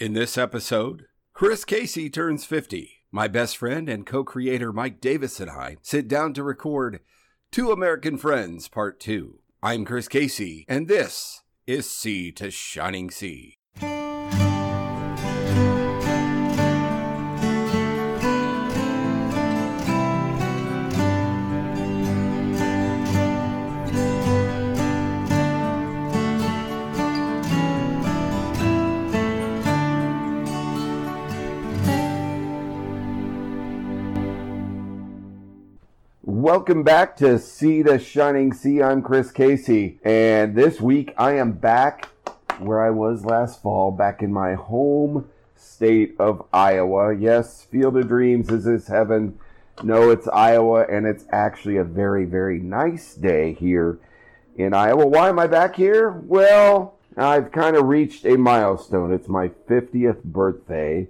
In this episode, Chris Casey turns 50. My best friend and co creator Mike Davis and I sit down to record Two American Friends Part 2. I'm Chris Casey, and this is Sea to Shining Sea. Welcome back to Sea to Shining Sea. I'm Chris Casey, and this week I am back where I was last fall, back in my home state of Iowa. Yes, Field of Dreams is this heaven. No, it's Iowa, and it's actually a very, very nice day here in Iowa. Why am I back here? Well, I've kind of reached a milestone. It's my 50th birthday,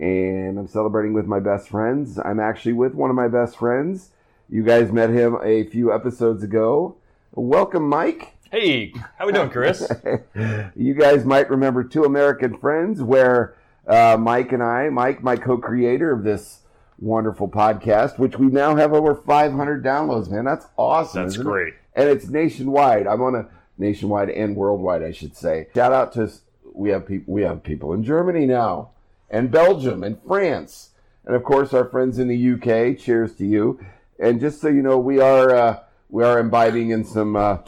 and I'm celebrating with my best friends. I'm actually with one of my best friends. You guys met him a few episodes ago. Welcome, Mike. Hey, how we doing, Chris? you guys might remember Two American Friends, where uh, Mike and I, Mike, my co-creator of this wonderful podcast, which we now have over 500 downloads. Man, that's awesome. That's isn't it? great. and it's nationwide. I'm on a nationwide and worldwide, I should say. Shout out to we have people we have people in Germany now, and Belgium, and France, and of course our friends in the UK. Cheers to you! And just so you know, we are uh, we are imbibing in some uh,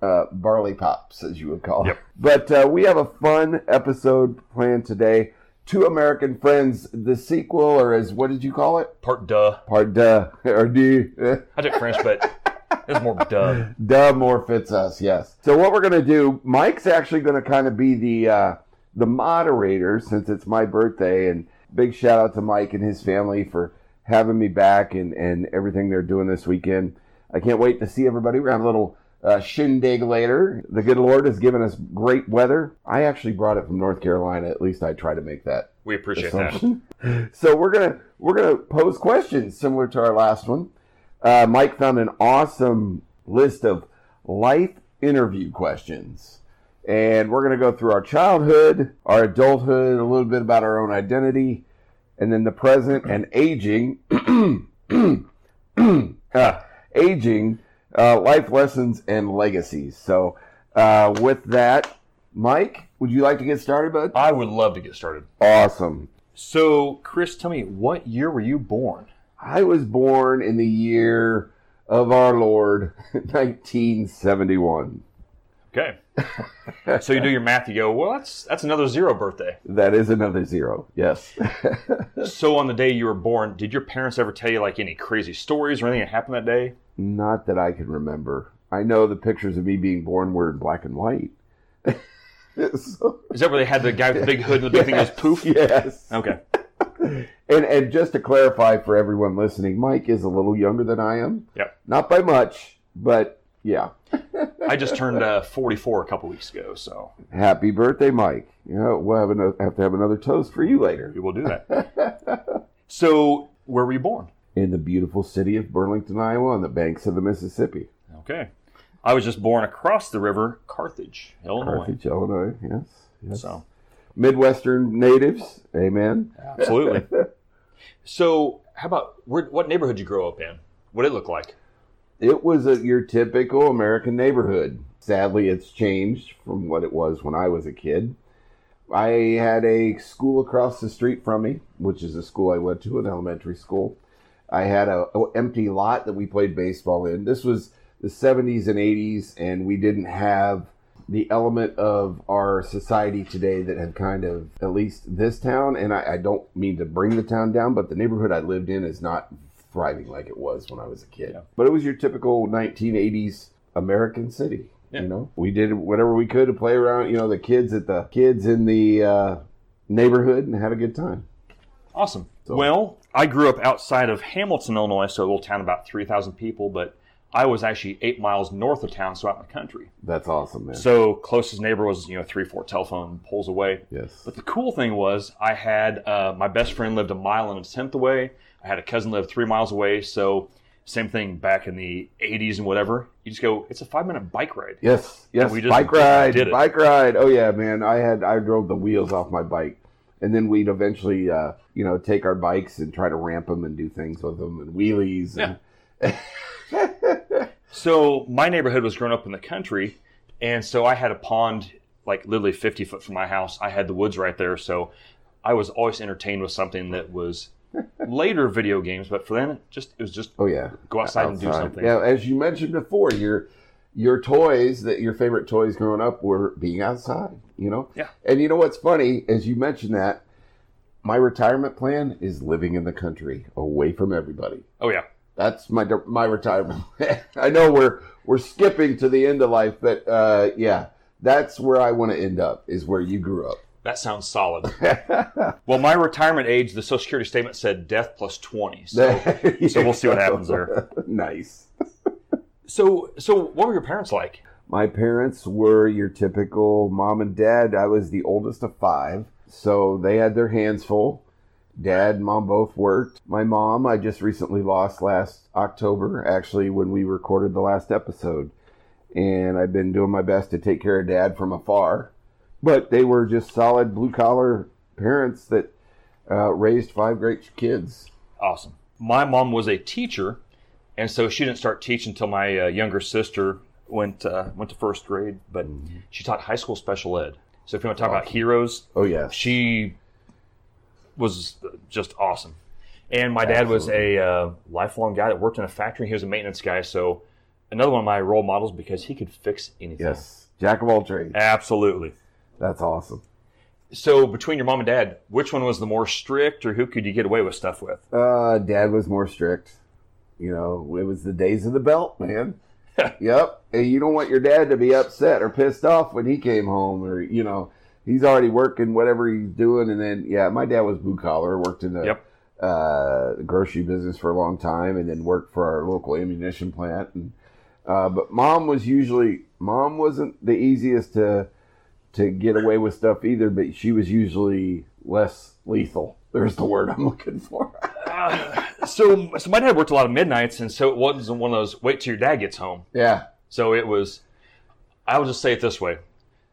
uh, barley pops, as you would call it. Yep. But uh, we have a fun episode planned today. Two American Friends, the sequel, or as what did you call it? Part duh. Part deux or deux. I took French, but it's more duh. Duh more fits us, yes. So what we're gonna do, Mike's actually gonna kind of be the uh, the moderator since it's my birthday, and big shout out to Mike and his family for having me back and and everything they're doing this weekend. I can't wait to see everybody. We're having a little uh, shindig later. The good Lord has given us great weather. I actually brought it from North Carolina. At least I try to make that We appreciate that. so we're gonna we're gonna pose questions similar to our last one. Uh, Mike found an awesome list of life interview questions, and we're gonna go through our childhood, our adulthood, a little bit about our own identity, and then the present and aging, ah, aging, uh, life lessons and legacies. So uh, with that, Mike, would you like to get started, bud? I would love to get started. Awesome. So, Chris, tell me, what year were you born? I was born in the year of our Lord, 1971. Okay. so you do your math, you go, well, that's that's another zero birthday. That is another zero. Yes. So on the day you were born, did your parents ever tell you like any crazy stories or anything that happened that day? Not that I can remember. I know the pictures of me being born were in black and white. So- Is that where they had the guy with the big hood and the big thing goes poof? Yes. Okay. And and just to clarify for everyone listening, Mike is a little younger than I am. Yep. Not by much, but yeah. I just turned uh, 44 a couple weeks ago, so Happy birthday, Mike. You know, we'll have, another, have to have another toast for you later. we will do that. so where were you born? In the beautiful city of Burlington, Iowa, on the banks of the Mississippi. Okay. I was just born across the river, Carthage, Illinois. Carthage, Illinois. Yes. yes. So, Midwestern natives. Amen. absolutely. so, how about where, what neighborhood you grow up in? What did it look like? It was a, your typical American neighborhood. Sadly, it's changed from what it was when I was a kid. I had a school across the street from me, which is a school I went to, an elementary school. I had a, empty lot that we played baseball in. This was the 70s and 80s, and we didn't have the element of our society today that had kind of at least this town and I, I don't mean to bring the town down but the neighborhood i lived in is not thriving like it was when i was a kid Yeah. but it was your typical 1980s american city Yeah. you know we did whatever we could to play around you know the kids at the kids in the uh, neighborhood and had a good time Awesome. So- well, I grew up outside of Hamilton, Illinois, so a little town about 3,000 people, but I was actually eight miles north of town, so out in the country. that's awesome man So closest neighbor was, you know, three, four telephone poles away. yes But the cool thing was, I had uh, my best friend lived a mile and a tenth away. I had a cousin live three miles away. So same thing back in the 80s and whatever. You just go, it's a five minute bike ride. Yes, yes. we just bike ride, did it. bike ride. Oh yeah, man. I had I drove the wheels off my bike and then we'd eventually, uh, you know, take our bikes and try to ramp them and do things with them and wheelies. And, So my neighborhood was growing up in the country, and so I had a pond like literally 50 foot from my house. I had the woods right there, so I was always entertained with something that was later video games. But for then, just it was just oh yeah, go outside, and do something. Yeah, as you mentioned before, your your toys that your favorite toys growing up were being outside. You know. Yeah. And you know what's funny? As you mentioned that, my retirement plan is living in the country, away from everybody. Oh yeah, That's my my retirement. I know we're we're skipping to the end of life, but uh, yeah, that's where I want to end up. Is where you grew up. That sounds solid. well, my retirement age, the Social Security statement said death plus 20. So, so we'll see what happens there. nice. so, so what were your parents like? My parents were your typical mom and dad. I was the oldest of five, so they had their hands full. Dad and mom both worked. My mom, I just recently lost last October, actually, when we recorded the last episode. And I've been doing my best to take care of dad from afar. But they were just solid blue collar parents that uh, raised five great kids. Awesome. My mom was a teacher, and so she didn't start teaching until my uh, younger sister went uh, went to first grade. But she taught high school special ed. So if you want to talk about heroes, Oh, yeah, she was just awesome. And my dad was a uh, lifelong guy that worked in a factory. He was a maintenance guy, so another one of my role models because he could fix anything. Yes. Jack of all trades. absolutely. That's awesome. So between your mom and dad, which one was the more strict, or who could you get away with stuff with? Uh, dad was more strict. You know, it was the days of the belt, man. yep. And you don't want your dad to be upset or pissed off when he came home or, you know, he's already working whatever he's doing. And then, yeah, my dad was blue collar, worked in the Yep. uh, grocery business for a long time and then worked for our local ammunition plant. And, uh, but mom was usually, mom wasn't the easiest to, to get away with stuff either, but she was usually less lethal. There's the word I'm looking for. So, so my dad worked a lot of midnights, and so it wasn't one of those wait till your dad gets home. yeah. So it was. I will just say it this way: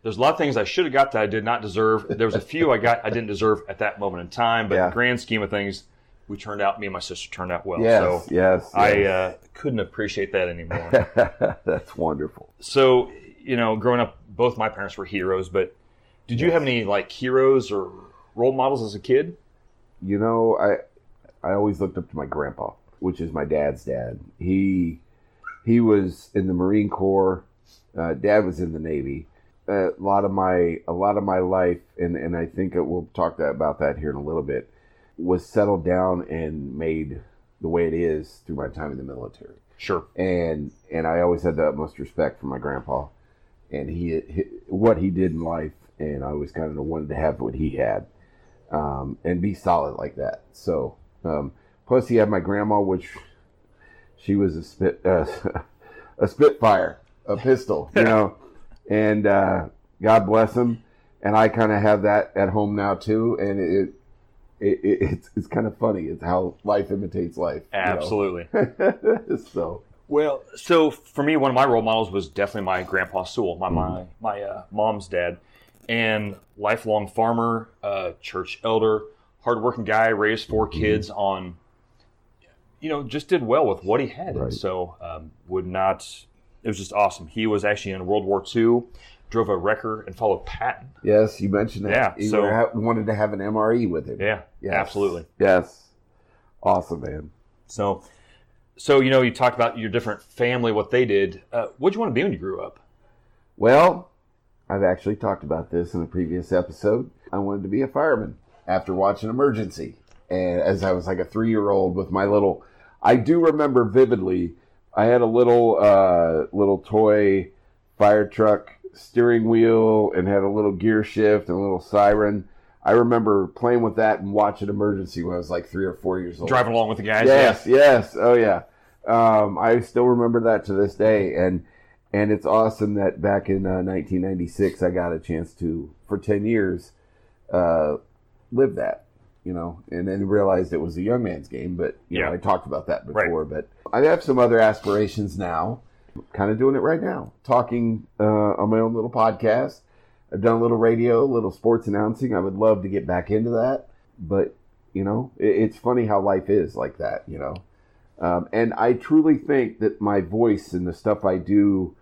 there's a lot of things I should have got that I did not deserve. There was a few I got I didn't deserve at that moment in time, but in the grand scheme of things, we turned out. Me and my sister turned out well. Yes, so yes. I yes. uh, couldn't appreciate that anymore. That's wonderful. so you know, growing up, both my parents were heroes. But did you have any like heroes or role models as a kid? You know, I I always looked up to my grandpa, which is my dad's dad. He he was in the Marine Corps. Uh, dad was in the Navy. a lot of my a lot of my life, and and I think it, we'll talk that, about that here in a little bit, was settled down and made the way it is through my time in the military. Sure. and and I always had the utmost respect for my grandpa, and he, he what he did in life, and I always kind of wanted to have what he had, um, and be solid like that. So, um, plus he had my grandma, which she was a spit uh, a spitfire, a pistol, you know, and uh, God bless him. And I kind of have that at home now too, and it. It, it, it's it's kind of funny. It's how life imitates life. you know? Absolutely. so Well, so for me, one of my role models was definitely my grandpa Sewell, my my my uh, mom's dad, and lifelong farmer, uh, church elder, hardworking guy, raised four kids on, you know, just did well with what he had, Right. so um, would not. It was just awesome. He was actually in World War II, drove a wrecker, and followed Patton. Yes, you mentioned that. Yeah, you so- ha- wanted to have an MRE with him. Yeah, Yes. absolutely. Yes, awesome, man. So, so you know, you talked about your different family, what they did. Uh, what'd you want to be when you grew up? Well, I've actually talked about this in a previous episode. I wanted to be a fireman after watching Emergency, and as I was like a three-year-old with my little, I do remember vividly. I had a little, uh, little toy fire truck steering wheel and had a little gear shift and a little siren. I remember playing with that and watching Emergency when I was like three or four years old. Driving along with the guys. Yes, yes, oh yeah. Um, I still remember that to this day, and and it's awesome that back in uh, 1996 I got a chance to for 10 years uh, live that, you know, and then realized it was a young man's game. But you know, Yeah. I talked about that Right. before. But I have some other aspirations now. Kind of doing it right now, talking uh, on my own little podcast. I've done a little radio, a little sports announcing. I would love to get back into that, but you know, it, it's funny how life is like that. You know, um, and I truly think that my voice and the stuff I do,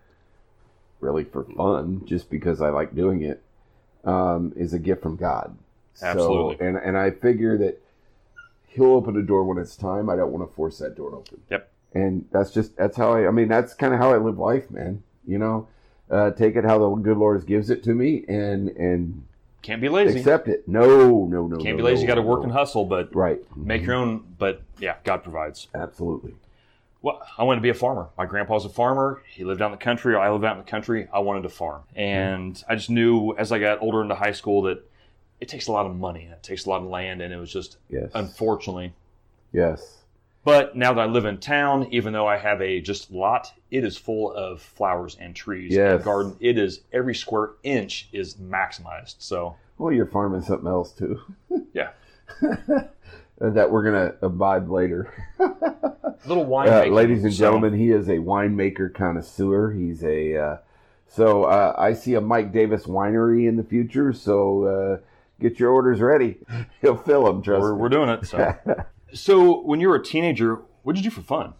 really for fun, just because I like doing it, um, is a gift from God. Absolutely. So, and and I figure that He'll open a door when it's time. I don't want to force that door open. Yep. And that's just that's how I. I mean, that's kind of how I live life, man. You know, uh, take it how the good Lord gives it to me, and and Can't be lazy. accept it. No, no, no. Can't no, be lazy. no, you got to work no. and hustle, but Right. make your own. But yeah, God provides. Absolutely. Well, I wanted to be a farmer. My grandpa's a farmer. He lived out in the country. I lived out in the country. I wanted to farm. And I just knew as I got older into high school that it takes a lot of money. It takes a lot of land. And it was just, Yes. unfortunately. yes. But now that I live in town, even though I have a just lot, it is full of flowers and trees Yes. and garden. It is every square inch is maximized. So Well, you're farming something else too. yeah, that we're gonna abide later. little wine. Uh, ladies and so- gentlemen, he is a winemaker connoisseur. He's a uh, so uh, I see a Mike Davis winery in the future. So uh, get your orders ready. He'll fill them. Trust we're, me. we're doing it. So. So when you were a teenager, what did you do for fun?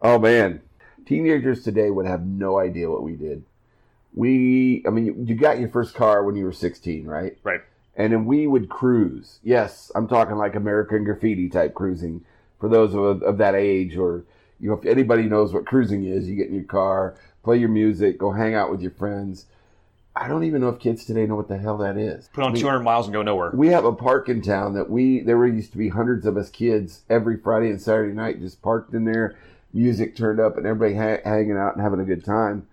Oh man, teenagers today would have no idea what we did. We, I mean, you, you got your first car when you were 16, right? Right. And then we would cruise. Yes, I'm talking like American Graffiti type cruising for those of, of that age, or you know, if anybody knows what cruising is, you get in your car, play your music, go hang out with your friends. I don't even know if kids today know what the hell that is. Put on I mean, 200 miles and go nowhere. we have a park in town that we there were used to be hundreds of us kids every Friday and Saturday night just parked in there, music turned up, and everybody ha- hanging out and having a good time.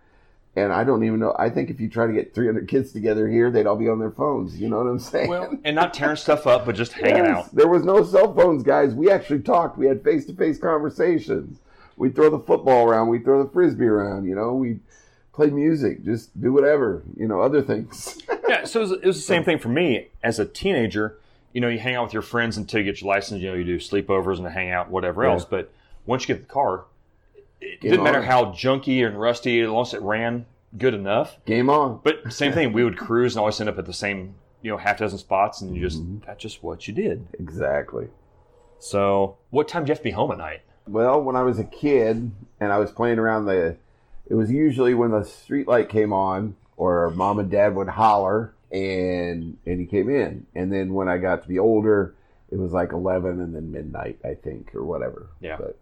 And I don't even know. I think if you try to get 300 kids together here, they'd all be on their phones. You know what I'm saying? Well, and not tearing stuff up, but just hanging Yes, out. There was no cell phones, guys. We actually talked. We had face to face conversations. We'd throw the football around. We'd throw the frisbee around. You know, we play music. Just do whatever. You know, other things. Yeah, so it was, it was the same thing for me as a teenager. You know, you hang out with your friends until you get your license. You know, you do sleepovers and hang out, whatever Yeah. else. But once you get the car, it Game didn't matter how junky and rusty, as long as it ran good enough. Game on. But same thing, we would cruise and always end up at the same, you know, half dozen spots, and you just Mm-hmm. that's just what you did. Exactly. So, what time do you have to be home at night? Well, when I was a kid and I was playing around the, it was usually when the street light came on or mom and dad would holler and and he came in. And then when I got to be older, it was like eleven and then midnight, I think, or whatever. Yeah. But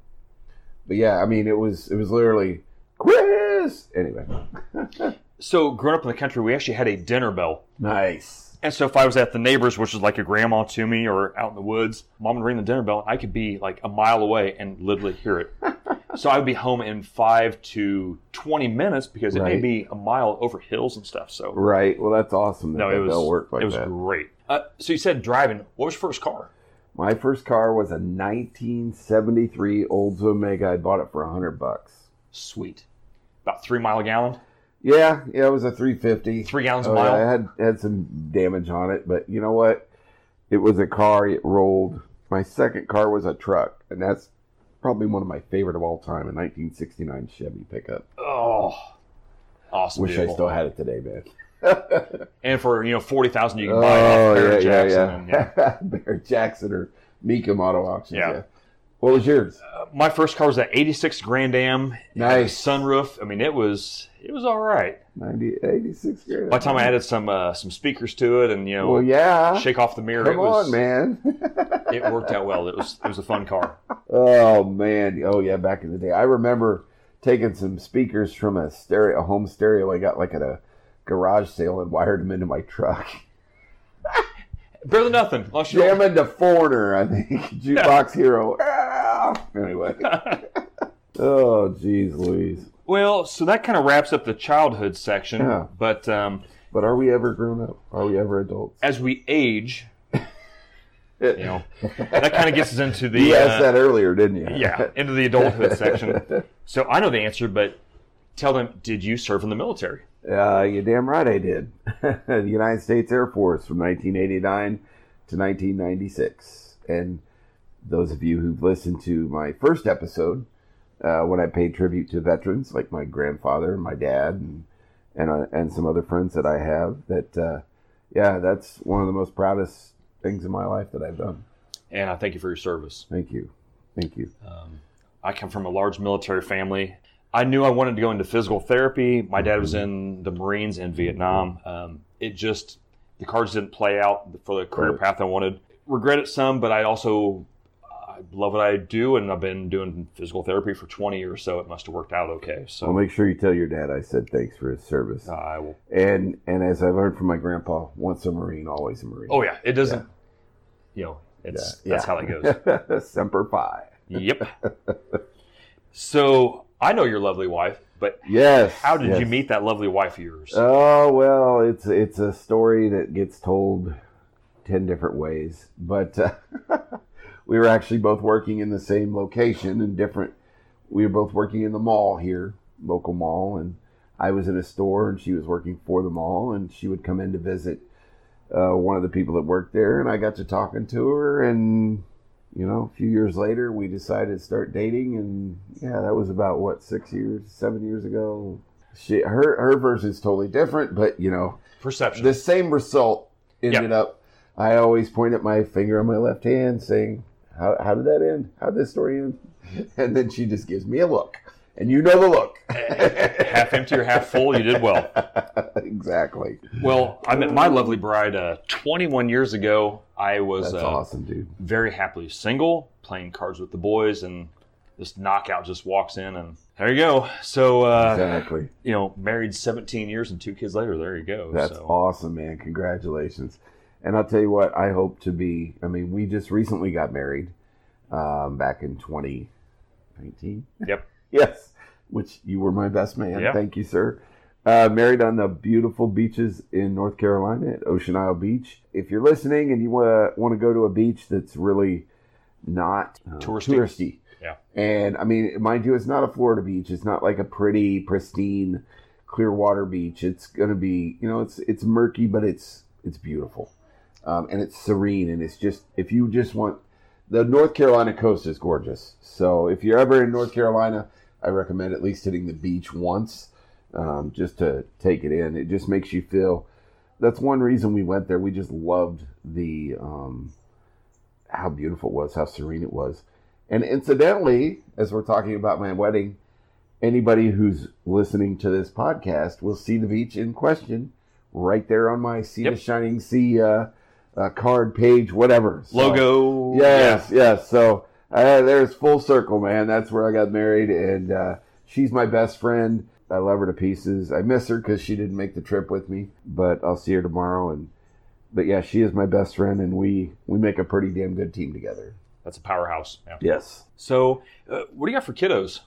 but yeah, I mean, it was it was literally Chris. Anyway, So, growing up in the country, we actually had a dinner bell. nice. And so if I was at the neighbors, which is like a grandma to me, or out in the woods, mom would ring the dinner bell. I could be like a mile away and literally hear it. so I would be home in five to twenty minutes because it may Right. be a mile over hills and stuff. So Right. Well, that's awesome. That no, it was worked like it was that. great. Uh, so you said driving. What was your first car? My first car was a 1973 Olds Omega. I bought it for a hundred bucks. Sweet, about three mile a gallon, Yeah, yeah, it was a 350. three gallons a Oh, mile. yeah, it had had some damage on it, but you know what? It was a car. It rolled. My second car was a truck, and that's probably one of my favorite of all time. A 1969 Chevy pickup. Oh, awesome! Wish I still had it today, man. And for you know forty thousand, you can buy it off oh, Barrett Jackson. And, yeah. Oh, yeah. Barrett Jackson or Mecum Auto Auctions. Yeah. What was yours? My first car was that '86 Grand Am. It had a Nice. sunroof. I mean, it was it was all right. 90, 86 grand. By the time I added some uh, some speakers to it, and you know, Well, yeah. shake off the mirror, Come it was on, man. it worked out well. It was it was a fun car. Oh man, oh yeah, back in the day, I remember taking some speakers from a stereo, a home stereo I got like at a garage sale and wired them into my truck. Better than nothing. Don't- Jamming to Foreigner, I think, Jukebox Hero. Anyway, oh jeez, Louise. well, so that kind of wraps up the childhood section. Yeah. But um, But are we ever grown up? Are we ever adults? as we age, you know, that kind of gets us into the you asked uh, that earlier, didn't you? yeah into the adulthood section. So I know the answer, but tell them: Did you serve in the military? Uh, you damn right I did. the United States Air Force from 1989 to 1996. And those of you who've listened to my first episode, uh, when I paid tribute to veterans like my grandfather and my dad and, and uh, and some other friends that I have. That uh, yeah, that's one of the most proudest things in my life that I've done. And I thank you for your service. Thank you, thank you. Um, I come from a large military family. I knew I wanted to go into physical therapy. My dad was in the Marines in Vietnam. Um, it just the cards didn't play out for the career Right. path I wanted. Regret it some, but I also I love what I do, and I've been doing physical therapy for 20 years, so it must have worked out okay. So Well, So make sure you tell your dad I said thanks for his service. I will. And and as I learned from my grandpa, once a Marine, always a Marine. Oh yeah, it doesn't. You know, it's that's how that goes. Semper Fi. Yep. So I know your lovely wife, but Yes. how did you meet that lovely wife of yours? Oh well, it's it's a story that gets told ten different ways, but uh, we were actually both working in the same location and different. We were both working in the mall here, local mall, and I was in a store and she was working for the mall, and she would come in to visit uh, one of the people that worked there, and I got to talking to her, and you know, a few years later, we decided to start dating, and yeah, that was about what six years, seven years ago. She her her version is totally different, but you know, Perception. the same result ended up. I always point at my finger on my left hand, saying, "How how did that end? How did this story end?" And then she just gives me a look, and you know the look. half empty or half full, you did well. exactly. Well, I met my lovely bride uh, 21 years ago. I was That's uh, awesome, dude. very happily single, playing cards with the boys, and this knockout just walks in, and there you go. So, uh, Exactly. you know, married 17 years and two kids later, there you go. That's so, awesome, man. Congratulations. And I'll tell you what, I hope to be. I mean, we just recently got married um, back in 2019. Yep. Yes, which you were my best man. Yeah. Thank you, sir. Uh, married on the beautiful beaches in North Carolina at Ocean Isle Beach. If you're listening and you want to want to go to a beach that's really not uh, Touristy. touristy, Yeah. and I mean, mind you, it's not a Florida beach. It's not like a pretty, pristine, clear water beach. It's gonna be, you know, it's it's murky, but it's it's beautiful, um, and it's serene, and it's just if you just want the North Carolina coast is gorgeous. So if you're ever in North Carolina, I recommend at least hitting the beach once, um, just to take it in. It just makes you feel. That's one reason we went there. We just loved the um, how beautiful it was, how serene it was, and incidentally, as we're talking about my wedding, anybody who's listening to this podcast will see the beach in question right there on my Sea Yep. Shining Sea uh, uh, card page, whatever So- Logo. Yes, yes. So uh, there's full circle, man. That's where I got married, and uh, she's my best friend. I love her to pieces. I miss her because she didn't make the trip with me, but I'll see her tomorrow. And but yeah, she is my best friend, and we we make a pretty damn good team together. That's a powerhouse. Yeah. Yes, So, uh, what do you got for kiddos?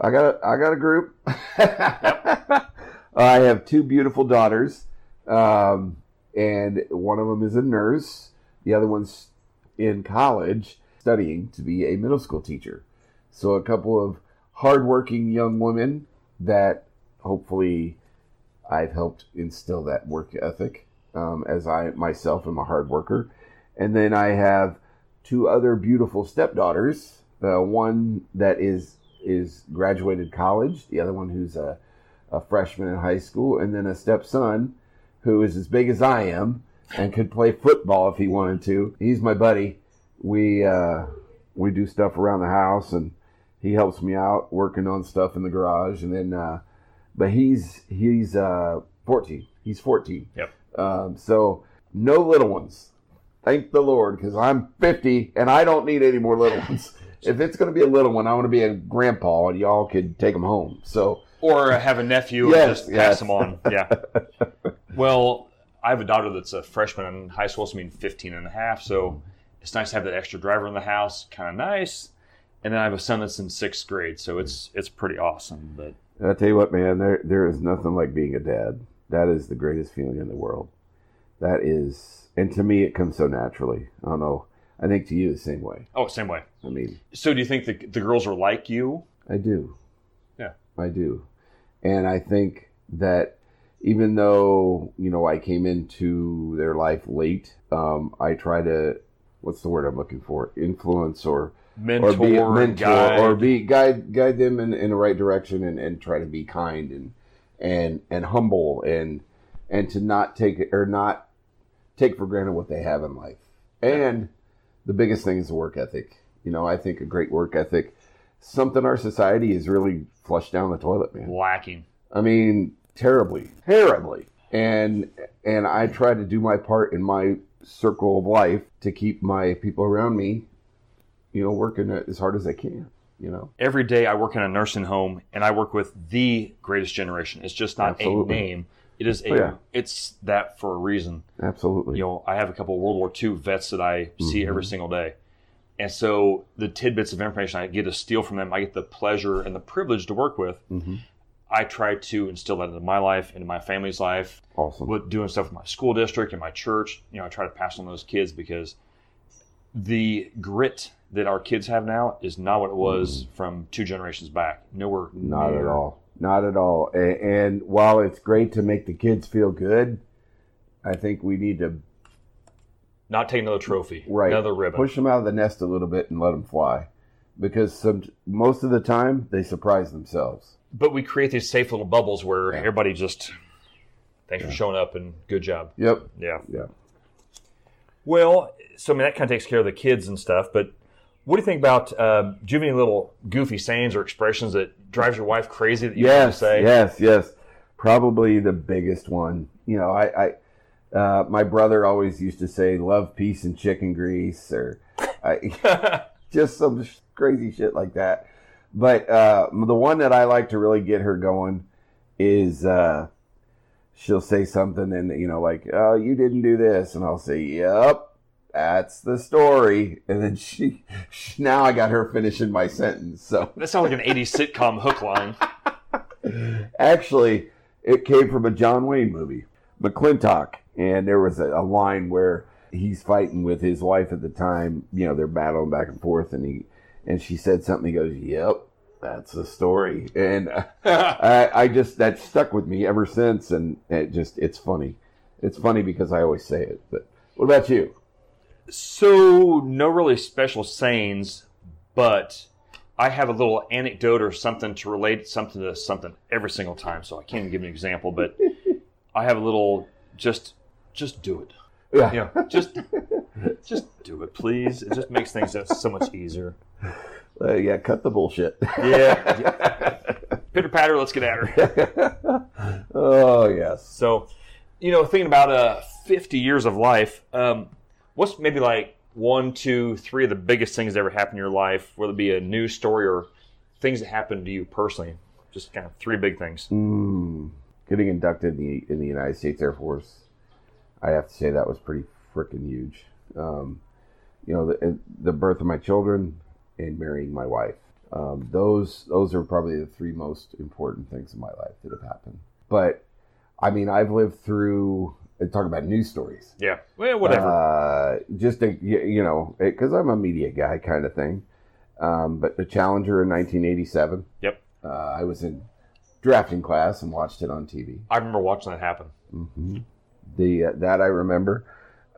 I got a, I got a group. I have two beautiful daughters, um, and one of them is a nurse. The other one's in college studying to be a middle school teacher. So a couple of hardworking young women that hopefully I've helped instill that work ethic, um, as I myself am a hard worker. And then I have two other beautiful stepdaughters. One that is is graduated college. The other one who's a, a freshman in high school, and then a stepson who is as big as I am and could play football if he wanted to. He's my buddy. We uh, we do stuff around the house, and he helps me out working on stuff in the garage. And then, uh, but he's he's uh, 14. He's 14. Yep. Um, so no little ones. Thank the Lord, because I'm 50 and I don't need any more little ones. if it's going to be a little one, I want to be a grandpa, and y'all could take them home. So Or have a nephew Yes, and just yes. pass them on. Yeah. well, I have a daughter that's a freshman in high school, so I mean 15 and a half. So it's nice to have that extra driver in the house. Kind of nice. And then I have a son that's in sixth grade, so it's it's pretty awesome. But I tell you what, man, there there is nothing like being a dad. That is the greatest feeling in the world. That is, and to me, it comes so naturally. I don't know. I think to you the same way. oh, same way. I mean, So do you think the the girls are like you? I do. Yeah. I do. And I think that even though, you know, I came into their life late, um, I try to, what's the word I'm looking for? Influence or, Mentor, or be a mentor guide. or be guide, guide them in, in the right direction and, and try to be kind and, and and humble and and to not take or not take for granted what they have in life. And the biggest thing is the work ethic. You know, I think a great work ethic, something our society is really flushed down the toilet, man. Lacking. I mean, terribly, terribly. And and I try to do my part in my circle of life to keep my people around me, you know, working as hard as I can. You know, Every day I work in a nursing home and I work with the greatest generation. It's just not Absolutely. a name. It is a Oh, yeah. it's that for a reason. absolutely. you know, I have a couple of World War II vets that I see Mm-hmm. every single day. And so the tidbits of information I get to steal from them, I get the pleasure and the privilege to work with. Mhm. I try to instill that into my life, into my family's life, Awesome. with doing stuff with my school district and my church. You know, I try to pass on those kids because the grit that our kids have now is not what it was mm. from two generations back. Nowhere. Not at all. Not at all. And, and while it's great to make the kids feel good, I think we need to Not take another trophy, right another ribbon. push them out of the nest a little bit and let them fly, because some most of the time they surprise themselves. But we create these safe little bubbles where Yeah. everybody just, thanks for showing up and good job. Yep. Yeah. Yeah. Well, so I mean that kind of takes care of the kids and stuff. But what do you think about? Um, do you have any little goofy sayings or expressions that drives your wife crazy that you have to Yes. say? Yes. Yes. Probably the biggest one. You know, I. I uh, my brother always used to say, "Love, peace, and chicken grease," or I, just some crazy shit like that. But uh, the one that I like to really get her going is uh, she'll say something and you know like, "Oh, you didn't do this," and I'll say, "Yep, that's the story." And then she, she now I got her finishing my sentence. So that sounds like an '80s sitcom hook line. actually, it came from a John Wayne movie, McLintock, and there was a, a line where he's fighting with his wife at the time. You know, they're battling back and forth, and he and she said something. He goes, "Yep, that's the story," and I, I just that stuck with me ever since, and it just it's funny. It's funny because I always say it. But what about you? so no really special sayings, but I have a little anecdote or something to relate something to something every single time. So I can't even give an example, but I have a little just just do it. Yeah, you know, just just do it, please. It just makes things so much easier. Uh, yeah. Cut the bullshit. Yeah. Pitter patter, let's get at her. oh yes. So, you know, thinking about uh, 50 years of life, um, what's maybe like one, two, three of the biggest things that ever happened in your life, whether it be a news story or things that happened to you personally? Just kind of three big things. Mm, getting inducted in the in the United States Air Force, I have to say that was pretty freaking huge. Um, you know, the the birth of my children and marrying my wife. Um, those those are probably the three most important things in my life that have happened. But I mean, I've lived through. Talk about news stories. Yeah. Well, whatever. Uh, just a, you know, because I'm a media guy kind of thing. Um, but the Challenger in 1987. Yep. Uh, I was in drafting class and watched it on TV. I remember watching that happen. hmm The uh, that I remember.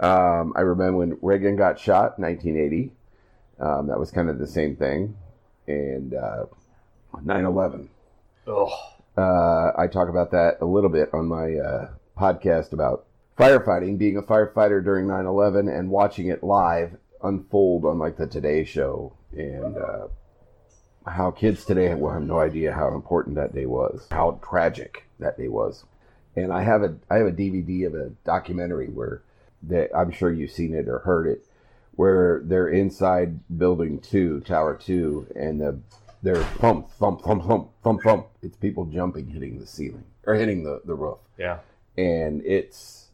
Um, I remember when Reagan got shot, 1980. Um, that was kind of the same thing, and uh, 9/11. Oh, Uh, I talk about that a little bit on my uh, podcast about firefighting, being a firefighter during 9 11 and watching it live unfold on like the Today Show and uh, how kids today will have no idea how important that day was, how tragic that day was. And I have a I have a DVD of a documentary where that I'm sure you've seen it or heard it, where they're inside building two, tower two, and the they're thump, thump, thump, thump, thump, thump. It's people jumping, hitting the ceiling or hitting the, the roof. yeah. And it's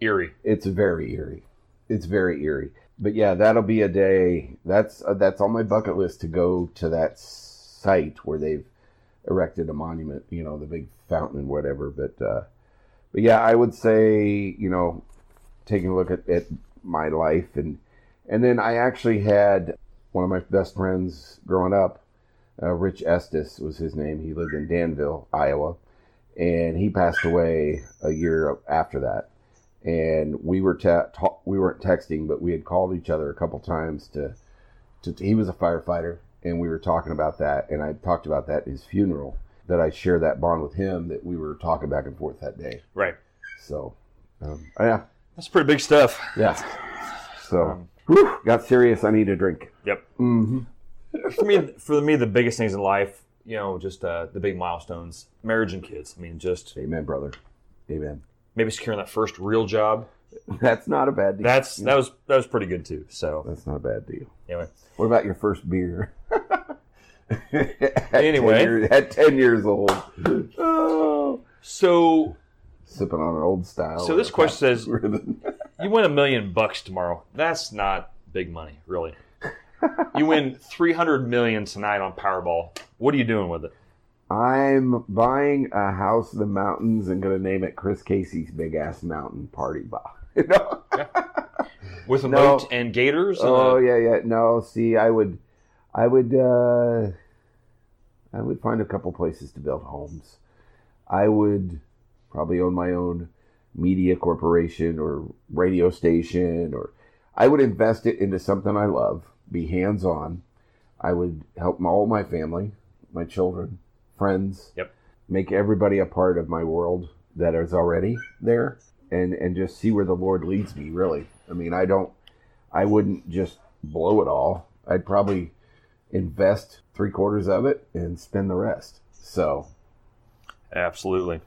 Eerie. it's very eerie. It's very eerie. But yeah, that'll be a day. That's uh, that's on my bucket list to go to that site where they've erected a monument. You know, the big fountain and whatever. But uh, but yeah, I would say you know, taking a look at, at my life and and then I actually had one of my best friends growing up. Uh, Rich Estes was his name. He lived in Danville, Iowa, and he passed away a year after that and we were te- ta- we weren't texting, but we had called each other a couple times to, to. He was a firefighter, and we were talking about that, and I talked about that at his funeral. that I share that bond with him that we were talking back and forth that day. Right. So, um, yeah, That's pretty big stuff. yeah. So, Um, whew, got serious. I need a drink. Yep. hmm For me, for me, the biggest things in life, you know, just uh, the big milestones, marriage and kids. I mean, just Amen, brother. Amen. maybe securing that first real job. That's not a bad deal. That's that was that was pretty good too. So That's not a bad deal. anyway, What about your first beer? At Anyway. 10 years, at ten years old, oh, so sipping on an old style. So this question says- you win a million bucks tomorrow. That's not big money, really. You win three hundred million tonight on Powerball. What are you doing with it? I'm buying a house in the mountains and gonna name it Chris Casey's Big Ass Mountain Party Bar. You know? With a No. moat and gators? And Oh a, yeah, yeah. No, see, I would, I would, uh, I would find a couple places to build homes. I would probably own my own media corporation or radio station, or I would invest it into something I love. Be hands on. I would help my, all my family, my children, friends. Yep. Make everybody a part of my world that is already there, and and just see where the Lord leads me. Really, I mean, I don't. I wouldn't just blow it all. I'd probably invest three quarters of it and spend the rest. So, Absolutely.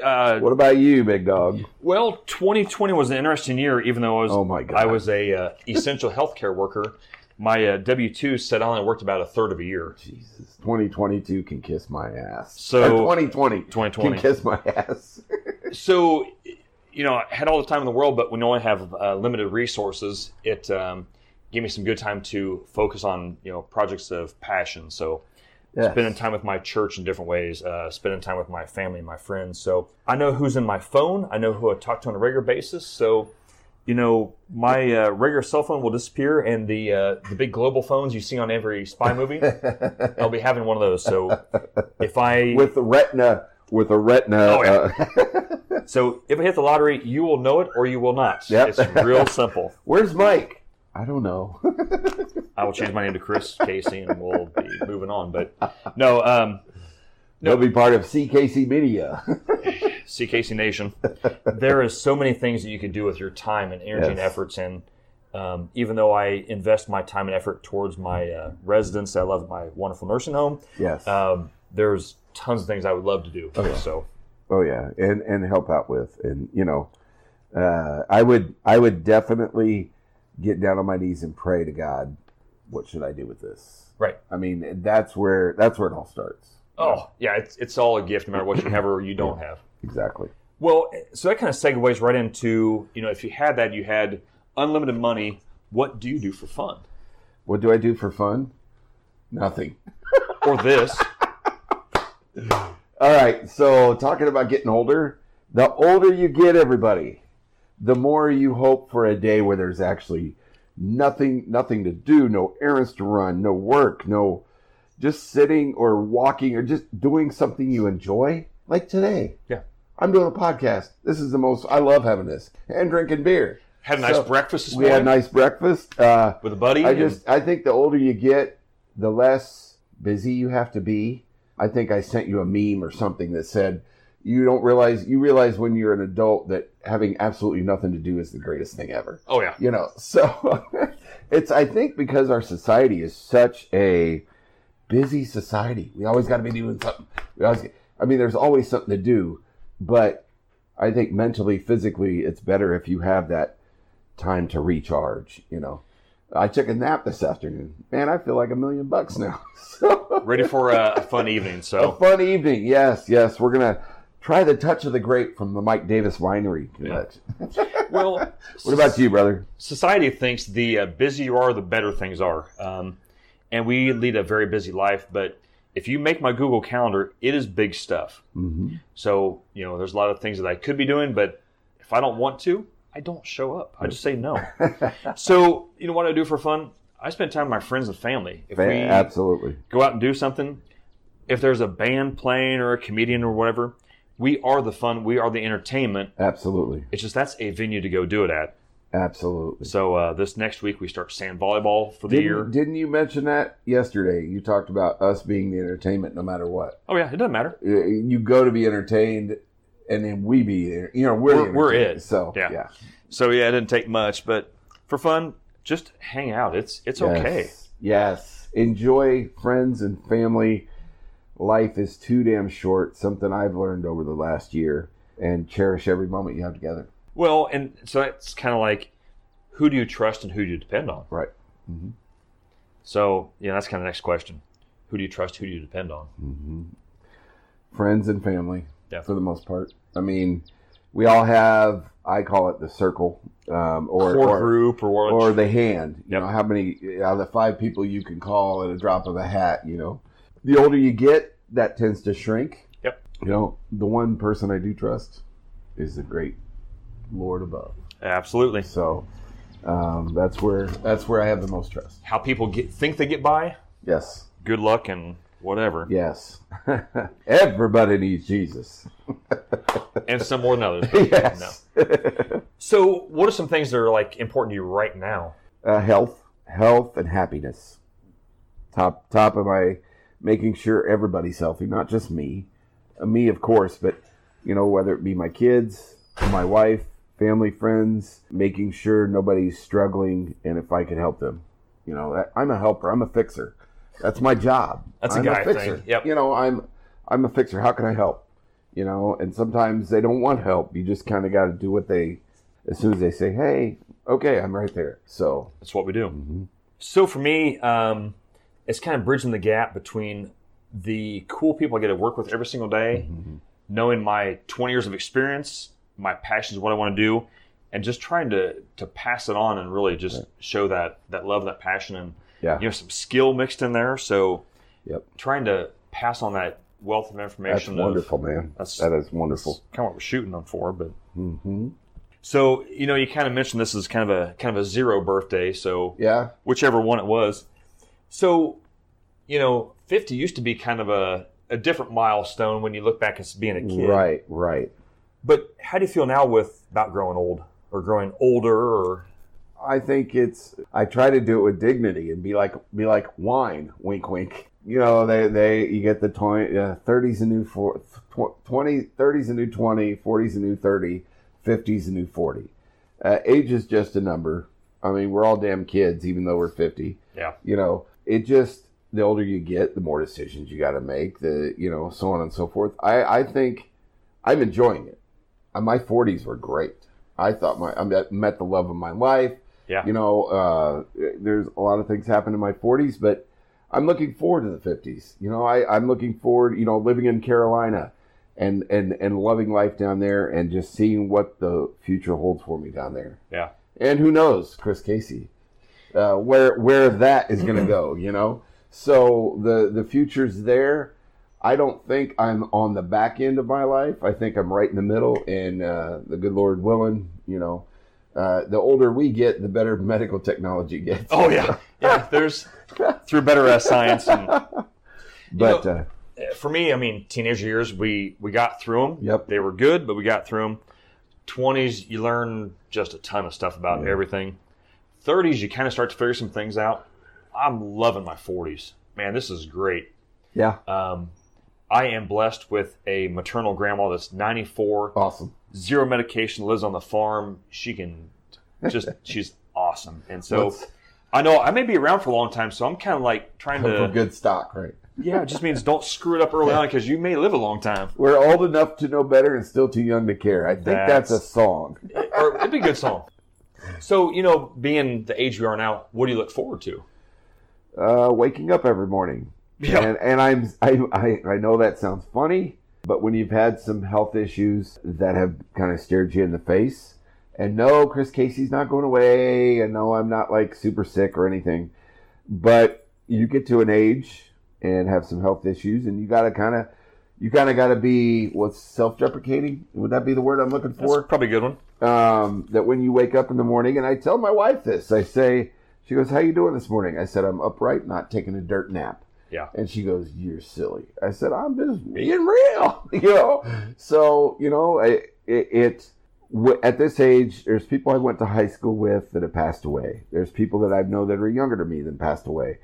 Uh, what about you, big dog? well, 2020 was an interesting year, even though I was Oh, my God. I was a uh, essential healthcare worker. My uh, W two said I only worked about a third of a year. Jesus, 2022 can kiss my ass. So- Or 2020 2020. can kiss my ass. so you know i had all the time in the world but when you only have uh, limited resources it um, gave me some good time to focus on you know projects of passion so Yes. spending time with my church in different ways uh, spending time with my family and my friends so i know who's in my phone i know who i talk to on a regular basis so you know my uh, regular cell phone will disappear and the uh, the big global phones you see on every spy movie i'll be having one of those so if i with the retina, with a retina. Oh, yeah. uh, so if i hit the lottery you will know it or you will not Yep. it's real simple where's Mike? I don't know. I will change my name to Chris Casey, and we'll be moving on. But no, um, They'll be part of CKC Media. CKC Nation. There is so many things that you can do with your time and energy and efforts. And um, even though I invest my time and effort towards my uh, residents, I love my wonderful nursing home. yes. Um, there's tons of things I would love to do. yeah. So Oh yeah, and and help out with, and you know, uh, I would I would definitely get down on my knees and pray to God. What should I do with this? right. I mean, that's where that's where it all starts. Oh yeah, it's it's all a gift, no matter what you have or you don't have. Exactly. Well, so that kind of segues right into you know if you had that, you had unlimited money. What do you do for fun? What do I do for fun? Nothing. Or this? All right. So talking about getting older, the older you get, everybody, the more you hope for a day where there's actually nothing, nothing to do, no errands to run, no work, no, just sitting or walking or just doing something you enjoy, like today. Yeah. I'm doing a podcast. This is the most. I love having this and drinking beer. Had a nice So, breakfast this We had a nice breakfast. Uh, with a buddy. I just I think the older you get, the less busy you have to be. I think I sent you a meme or something that said you don't realize you realize when you're an adult that having absolutely nothing to do is the greatest thing ever. oh yeah, You know, so it's I think because our society is such a busy society. We always got to be doing something. We always I mean there's always something to do, but I think mentally, physically, it's better if you have that time to recharge, you know. I took a nap this afternoon. Man, I feel like a million bucks now. So ready for a, a fun evening. So a fun evening. Yes, yes. We're gonna try the touch of the grape from the Mike Davis Winery. collection. well, What about you, brother? society thinks the uh, busier you are, the better things are, um, and we lead a very busy life. But if you make my Google Calendar, it is big stuff. hmm So you know, there's a lot of things that I could be doing, but if I don't want to, I don't show up. I just say no. so you know what I do for fun? I spend time with my friends and family. If we Absolutely. go out and do something, if there's a band playing or a comedian or whatever, we are the fun. We are the entertainment. Absolutely. It's just that's a venue to go do it at. Absolutely. So uh, this next week we start sand volleyball for the Didn't, year. didn't you mention that yesterday? You talked about us being the entertainment no matter what. Oh yeah, it doesn't matter. Uh, You go to be entertained, and then we be, there. you know, we're We're- we're it. So Yeah. yeah, So yeah, it didn't take much, but for fun, just hang out. It's it's okay. Yes. Yes. Enjoy friends and family. Life is too damn short. Something I've learned over the last year, and cherish every moment you have together. Well, and so it's kind of like, who do you trust and who do you depend on? Right. So yeah, that's kind of the next question. Who do you trust? Who do you depend on? Friends and family, Yeah. for the most part. I mean, we all have. I call it the circle, um, or or, group or or the hand. You Yep. know how many out of the five people you can call at a drop of a hat. You know, the older you get, that tends to shrink. Yep. You know, the one person I do trust is the great Lord above. Absolutely. So um, that's where that's where I have the most trust. How people get think they get by. Yes, Good luck and whatever, yes. Everybody needs Jesus. and some more than others. yes. So, what are some things that are like important to you right now? uh, health, health, and happiness. Top top of my making sure everybody's healthy, not just me, Uh, me of course, but you know whether it be my kids, my wife, family, friends, making sure nobody's struggling, and if I could help them, you know I'm a helper, I'm a fixer. That's my job. That's a I'm guy fixer. thing. Yep. You know I'm I'm a fixer. How can I help? You know, and sometimes they don't want help. You just kind of got to do what they. As soon as they say, "Hey, okay, I'm right there." So That's what we do. Mm-hmm. So for me, um, it's kind of bridging the gap between the cool people I get to work with every single day, Mm-hmm. knowing my 20 years of experience, my passion is what I want to do, and just trying to to pass it on and really just show that that love, that passion, and yeah, you know some skill mixed in there. So Yep. trying to pass on that wealth of That's information. of- wonderful, man. That's- that is wonderful. kind of what we're shooting them for, but. hmm So you know, you kind of mentioned this is kind of a kind of a zero birthday. So Yeah, whichever one it was. So, you know, 50 used to be kind of a, a different milestone when you look back as being a kid. right, right. But how do you feel now with about growing old or growing older or I think it's. I try to do it with dignity and be like, be like wine. Wink, wink. You know, they they you get the twenty, uh, 30s a new four, tw- 20, 30s a new 20, 40s a new 30, 50s a new 40. Uh, age is just a number. I mean, we're all damn kids, even though we're 50. yeah. you know, it just the older you get, the more decisions you got to make. The you know, so on and so forth. I I think I'm enjoying it. Uh, My 40s were great. I thought my I met, met the love of my life. Yeah. You know, uh, there's a lot of things happen in my 40s, but I'm looking forward to the 50s. You know, I I'm looking forward. You know, living in Carolina. And, and, and loving life down there and just seeing what the future holds for me down there. Yeah. And who knows, Chris Casey, uh, where where that is going to go, you know. So the the future's there. I don't think I'm on the back end of my life. I think I'm right in the middle, and uh, the good Lord willing, you know, uh, the older we get, the better medical technology gets. Oh yeah. Yeah, there's through better uh, science and but know- uh, for me, I mean, teenage years we we got through them. Yep. They were good, but we got through them. 20s you learn just a ton of stuff about Yeah. everything. 30s you kind of start to figure some things out. I'm loving my 40s. Man, this is great. yeah, Um, I am blessed with a maternal grandma that's 94, awesome. zero medication, lives on the farm. She can just, she's awesome. And so Let's- I know I may be around for a long time, so I'm kind of like trying to, good stock, right? yeah, it just means don't screw it up early on because you may live a long time. We're old enough to know better and still too young to care. I think that's, That's- a song. Or it'd be a good song. So, you know, being the age we are now, what do you look forward to? Uh, waking up every morning. Yeah. And, and I'm I, I I know that sounds funny, but when you've had some health issues that have kind of stared you in the face, and no, Chris Casey's not going away, and no, I'm not like super sick or anything, but you get to an age and have some health issues, and you got to kind of you kind of got to be what's self-deprecating. Would that be the word I'm looking That's for? probably a good one. um, that when you wake up in the morning, and I tell my wife this, I say, she goes, "How you doing this morning?" I said, "I'm upright, not taking a dirt nap." Yeah. And she goes, "You're silly." I said, "I'm just being real," you know. So you know, it, it, it at this age, there's people I went to high school with that have passed away. There's people that I know that are younger than me that passed away,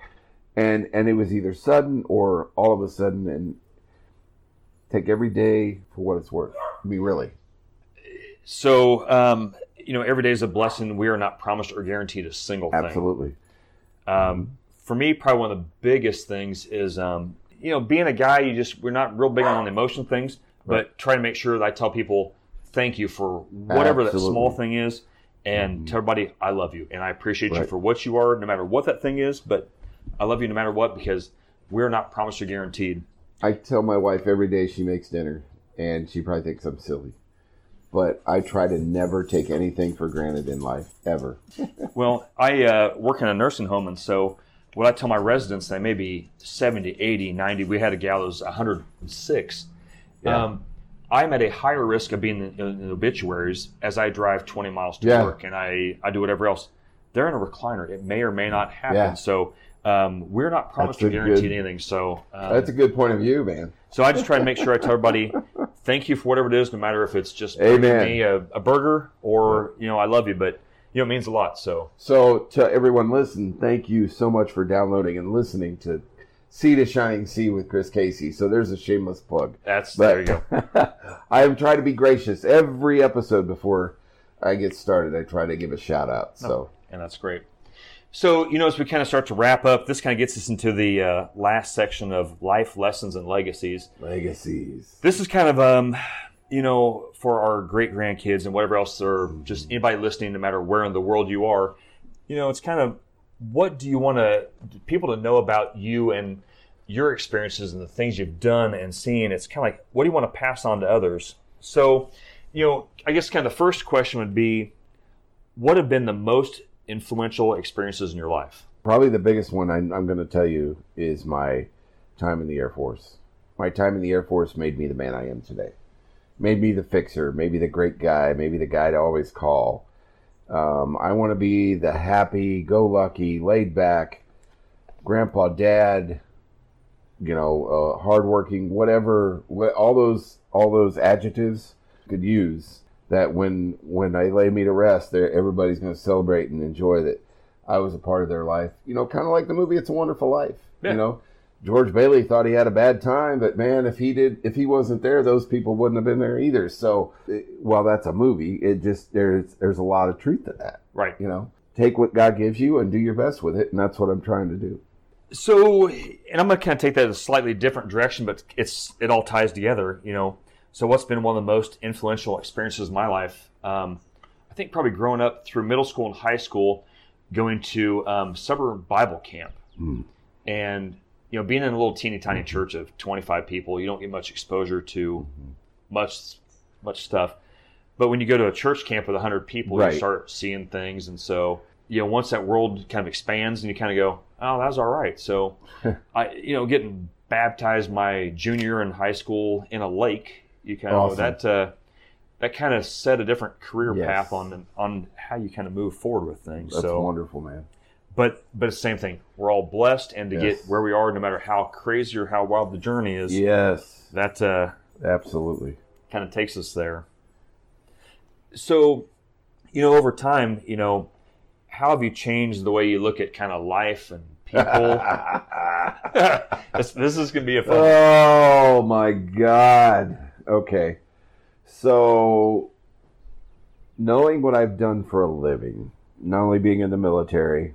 and and it was either sudden or all of a sudden. And take every day for what it's worth. I mean, really. So, um, you know, every day is a blessing. We are not promised or guaranteed a single thing. Absolutely. Um, for me, probably one of the biggest things is, um, you know, being a guy, you just, we're not real big on the emotion things, but try to make sure that I tell people thank you for whatever that small thing is. And tell everybody, I love you and I appreciate you for what you are, no matter what that thing is. But I love you no matter what because we're not promised or guaranteed. I tell my wife every day she makes dinner, and she probably thinks I'm silly. But I try to never take anything for granted in life, ever. Well, I uh, work in a nursing home, and so what I tell my residents, they may be 70, 80, 90. We had a gal that was 106. Yeah. Um, I'm at a higher risk of being in, in the obituaries as I drive 20 miles to Yeah. work and I, I do whatever else. They're in a recliner. It may or may not happen. Yeah. So um, we're not promised or guaranteed good- anything. So um, That's a good point of view, man. so I just try to make sure I tell everybody, thank you for whatever it is, no matter if it's just me a, a burger or you know I love you, but you know it means a lot. So So, to everyone listening, thank you so much for downloading and listening to Sea to Shining Sea with Chris Casey. So, there's a shameless plug. that's But there you go. I am trying to be gracious every episode before I get started. I try to give a shout out. So, and that's great. So, you know, as we kind of start to wrap up, this kind of gets us into the uh, last section of life lessons and legacies. legacies. This is kind of, um, you know, for our great grandkids and whatever else, or just anybody listening, no matter where in the world you are, you know, it's kind of what do you want to people to know about you and your experiences and the things you've done and seen. It's kind of like what do you want to pass on to others. So, you know, I guess kind of the first question would be, what have been the most influential experiences in your life? Probably the biggest one I'm, I'm going to tell you is my time in the Air Force. My time in the Air Force made me the man I am today. Made me the fixer, maybe the great guy, maybe the guy to always call. Um, I want to be the happy, go lucky, laid back, grandpa, dad, you know, uh, hardworking, whatever, wh- all those, all those adjectives could use. That when when they lay me to rest, there everybody's going to celebrate and enjoy that I was a part of their life. You know, kind of like the movie "It's a Wonderful Life." Yeah. You know, George Bailey thought he had a bad time, but man, if he did, if he wasn't there, those people wouldn't have been there either. So, it, while that's a movie, it just there's there's a lot of truth to that. Right. You know, take what God gives you and do your best with it, and that's what I'm trying to do. So, and I'm going to kind of take that in a slightly different direction, but it's it all ties together, you know. So, what's been one of the most influential experiences of my life? Um, I think probably growing up through middle school and high school, going to um, suburb Bible camp, Mm. and you know, being in a little teeny tiny church of 25 people, you don't get much exposure to much much stuff. But when you go to a church camp with 100 people, Right. you start seeing things, and so you know, once that world kind of expands, and you kind of go, "Oh, that was all right." So, I, you know, getting baptized my junior in high school in a lake, you kind of Awesome. that uh, that kind of set a different career Yes. path on on how you kind of move forward with things. That's so, wonderful, man. but but it's the same thing. We're all blessed, and to Yes. get where we are, no matter how crazy or how wild the journey is, Yes, that uh, absolutely. kind of takes us there. So, you know, over time, you know, how have you changed the way you look at kind of life and people? this, this is going to be a fun. Oh my god. Okay. So knowing what I've done for a living, not only being in the military,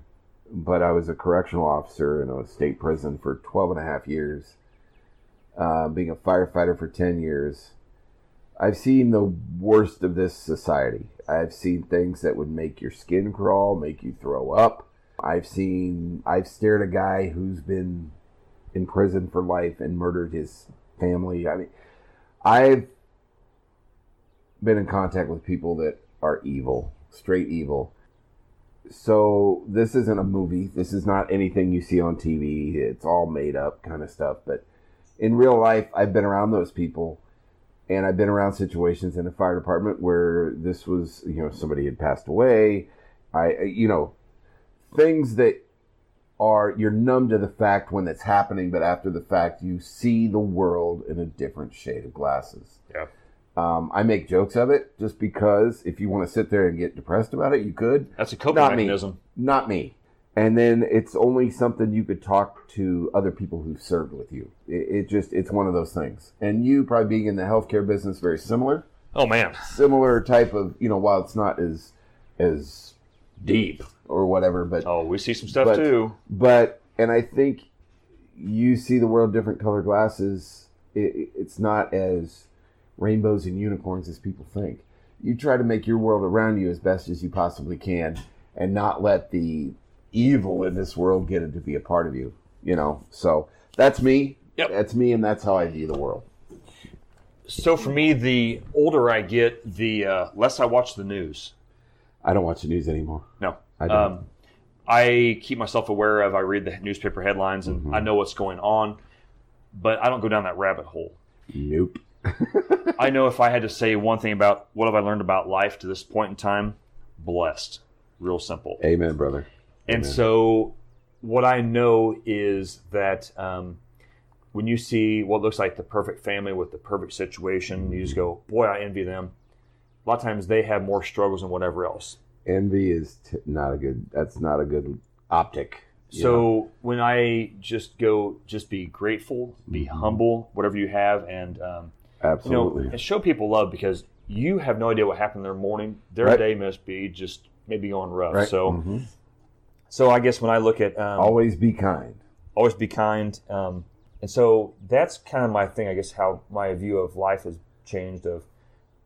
but I was a correctional officer in a state prison for 12 and a half years, uh, being a firefighter for 10 years. I've seen the worst of this society. I've seen things that would make your skin crawl, make you throw up. I've seen, I've stared a guy who's been in prison for life and murdered his family. I mean, I've been in contact with people that are evil, straight evil. So this isn't a movie. This is not anything you see on TV. It's all made up kind of stuff. But in real life, I've been around those people, and I've been around situations in the fire department where this was, you know, somebody had passed away. I, you know, things that are you're numb to the fact when it's happening, but after the fact, you see the world in a different shade of glasses. Yeah. Um, I make jokes of it just because if you want to sit there and get depressed about it, you could. That's a coping Not me. mechanism. Not me. And then it's only something you could talk to other people who've served with you. It, it just it's one of those things. And you probably being in the healthcare business, very similar, Oh man, similar type of you know while it's not as as deep or whatever, but oh we see some stuff But- too. but and I think you see the world different color glasses. It, it's not as rainbows and unicorns as people think. You try to make your world around you as best as you possibly can, and not let the evil in this world get it to be a part of you. You know, so that's me. Yep. That's me, and that's how I view the world. So for me, the older I get, the uh, less I watch the news. I don't watch the news anymore. No, I don't. Um, I keep myself aware of. I read the newspaper headlines and Mm-hmm. I know what's going on, but I don't go down that rabbit hole. nope. I know if I had to say one thing about what have I learned about life to this point in time, blessed. Real simple. Amen, brother. And Amen. so, what I know is that um, when you see what looks like the perfect family with the perfect situation, you just go, "Boy, I envy them." A lot of times they have more struggles than whatever else. Envy is t- not a good. That's not a good optic. So know? when I just go, just be grateful, be Mm-hmm. humble, whatever you have, and um, you know, absolutely. and show people love because you have no idea what happened in their morning. Their Right. day must be just maybe going rough. Right. So, Mhm. so I guess when I look at um, always be kind. always be kind. Um, and so that's kind of my thing. I guess how my view of life has changed. Of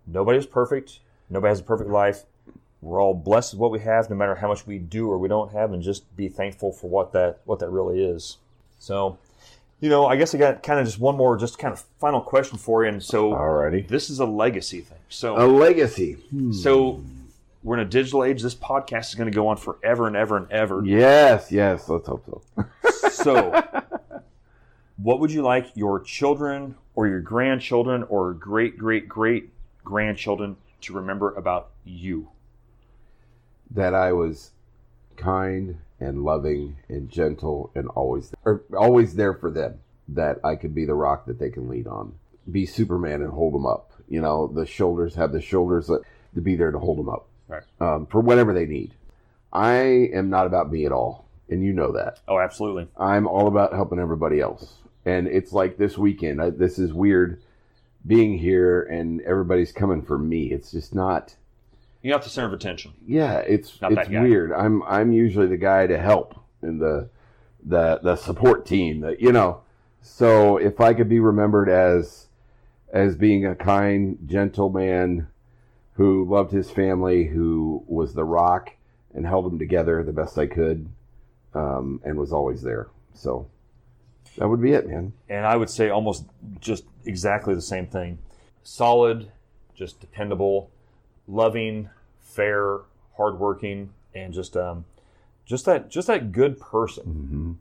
nobody's perfect. Nobody has a perfect life. We're all blessed with what we have, no matter how much we do or we don't have, and just be thankful for what that what that really is. So, you know, I guess I got kind of just one more, just kind of final question for you. And so, Alrighty. this is a legacy thing. So, A legacy. Hmm. so we're in a digital age. This podcast is going to go on forever and ever and ever. Yes, yes. Let's hope so. So, what would you like your children or your grandchildren or great great great grandchildren to remember about you? that I was kind and loving and gentle and always or always there for them. That I could be the rock that they can lean on. Be Superman and hold them up. You know, the shoulders have the shoulders that, to be there to hold them up Right. um, for whatever they need. I am not about me at all, and you know that. Oh, absolutely. I'm all about helping everybody else. And it's like this weekend. I, this is weird being here and everybody's coming for me. It's just not. You're not the center of attention. Yeah, it's Not it's weird. I'm I'm usually the guy to help in the the the support team. That you know. So if I could be remembered as as being a kind, gentle man who loved his family, who was the rock and held them together the best I could, um, and was always there. So that would be it, man. And I would say almost just exactly the same thing. Solid, just dependable, loving, fair, hardworking, and just um, just that just that good person. Mm-hmm.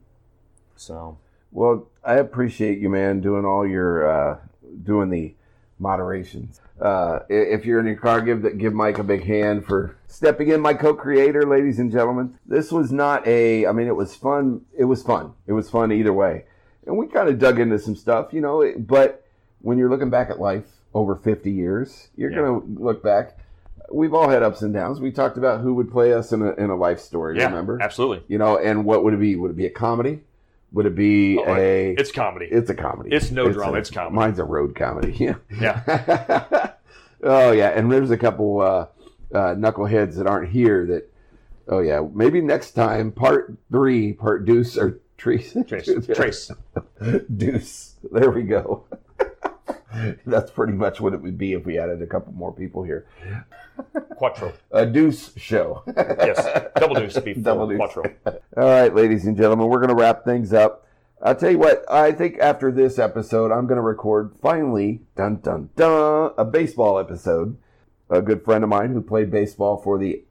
So Well, I appreciate you, man, doing all your uh, doing the moderations. Uh, if you're in your car, give give Mike a big hand for stepping in, my co-creator, ladies and gentlemen. This was not a. I mean, it was fun. It was fun. It was fun either way, and we kind of dug into some stuff, you know. But when you're looking back at life over 50 years, you're Yeah. gonna look back. We've all had ups and downs. We talked about who would play us in a in a life story. yeah, remember? absolutely. You know, and what would it be? Would it be a comedy? Would it be Oh, a? It's comedy. It's a comedy. It's no drama, a- it's comedy. Mine's a road comedy. Yeah. Yeah. oh yeah, and there's a couple uh, uh, knuckleheads that aren't here. That. Oh yeah, maybe next time, part three, part deuce or Trace. Trace. Trace. Deuce. There we go. That's pretty much what it would be if we added a couple more people here. Quattro. A deuce show. Yes. Double deuce Double deuce. quattro. All right, ladies and gentlemen, we're going to wrap things up. I'll tell you what, I think after this episode, I'm going to record finally, dun dun dun, a baseball episode. A good friend of mine who played baseball for the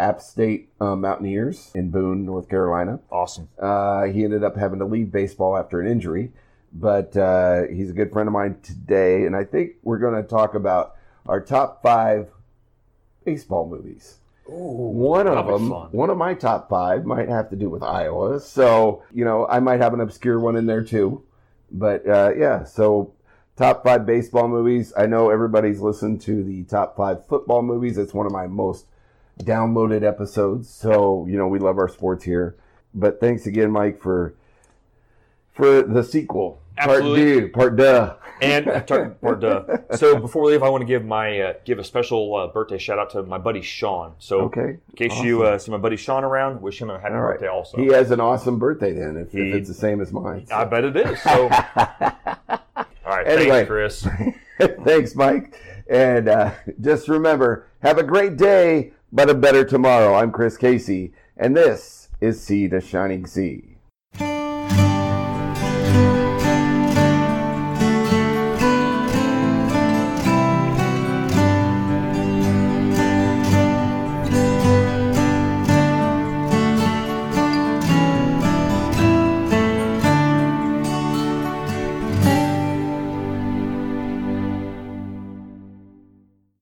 App State uh, Mountaineers in Boone, North Carolina. Awesome. Uh, he ended up having to leave baseball after an injury, but uh, he's a good friend of mine today, and I think we're going to talk about our top five baseball movies. One of them, one of my top five, might have to do with Iowa. So you know, I might have an obscure one in there too. But uh, yeah, so top five baseball movies. I know everybody's listened to the top five football movies. It's one of my most downloaded episodes. So, you know, we love our sports here. But thanks again, Mike, for for the sequel. Absolutely. Part two, part duh. And part duh. So before we leave, I want to give my uh, give a special uh, birthday shout out to my buddy Sean. So Okay. in case you uh, see my buddy Sean around, wish him a happy right. birthday also. He has an awesome birthday then, if, He- if it's the same as mine. I bet it is. So all right, Anyway. thanks, Chris. Thanks, Mike. And uh, just remember, have a great day, but a better tomorrow. I'm Chris Casey, and this is Sea to Shining Sea.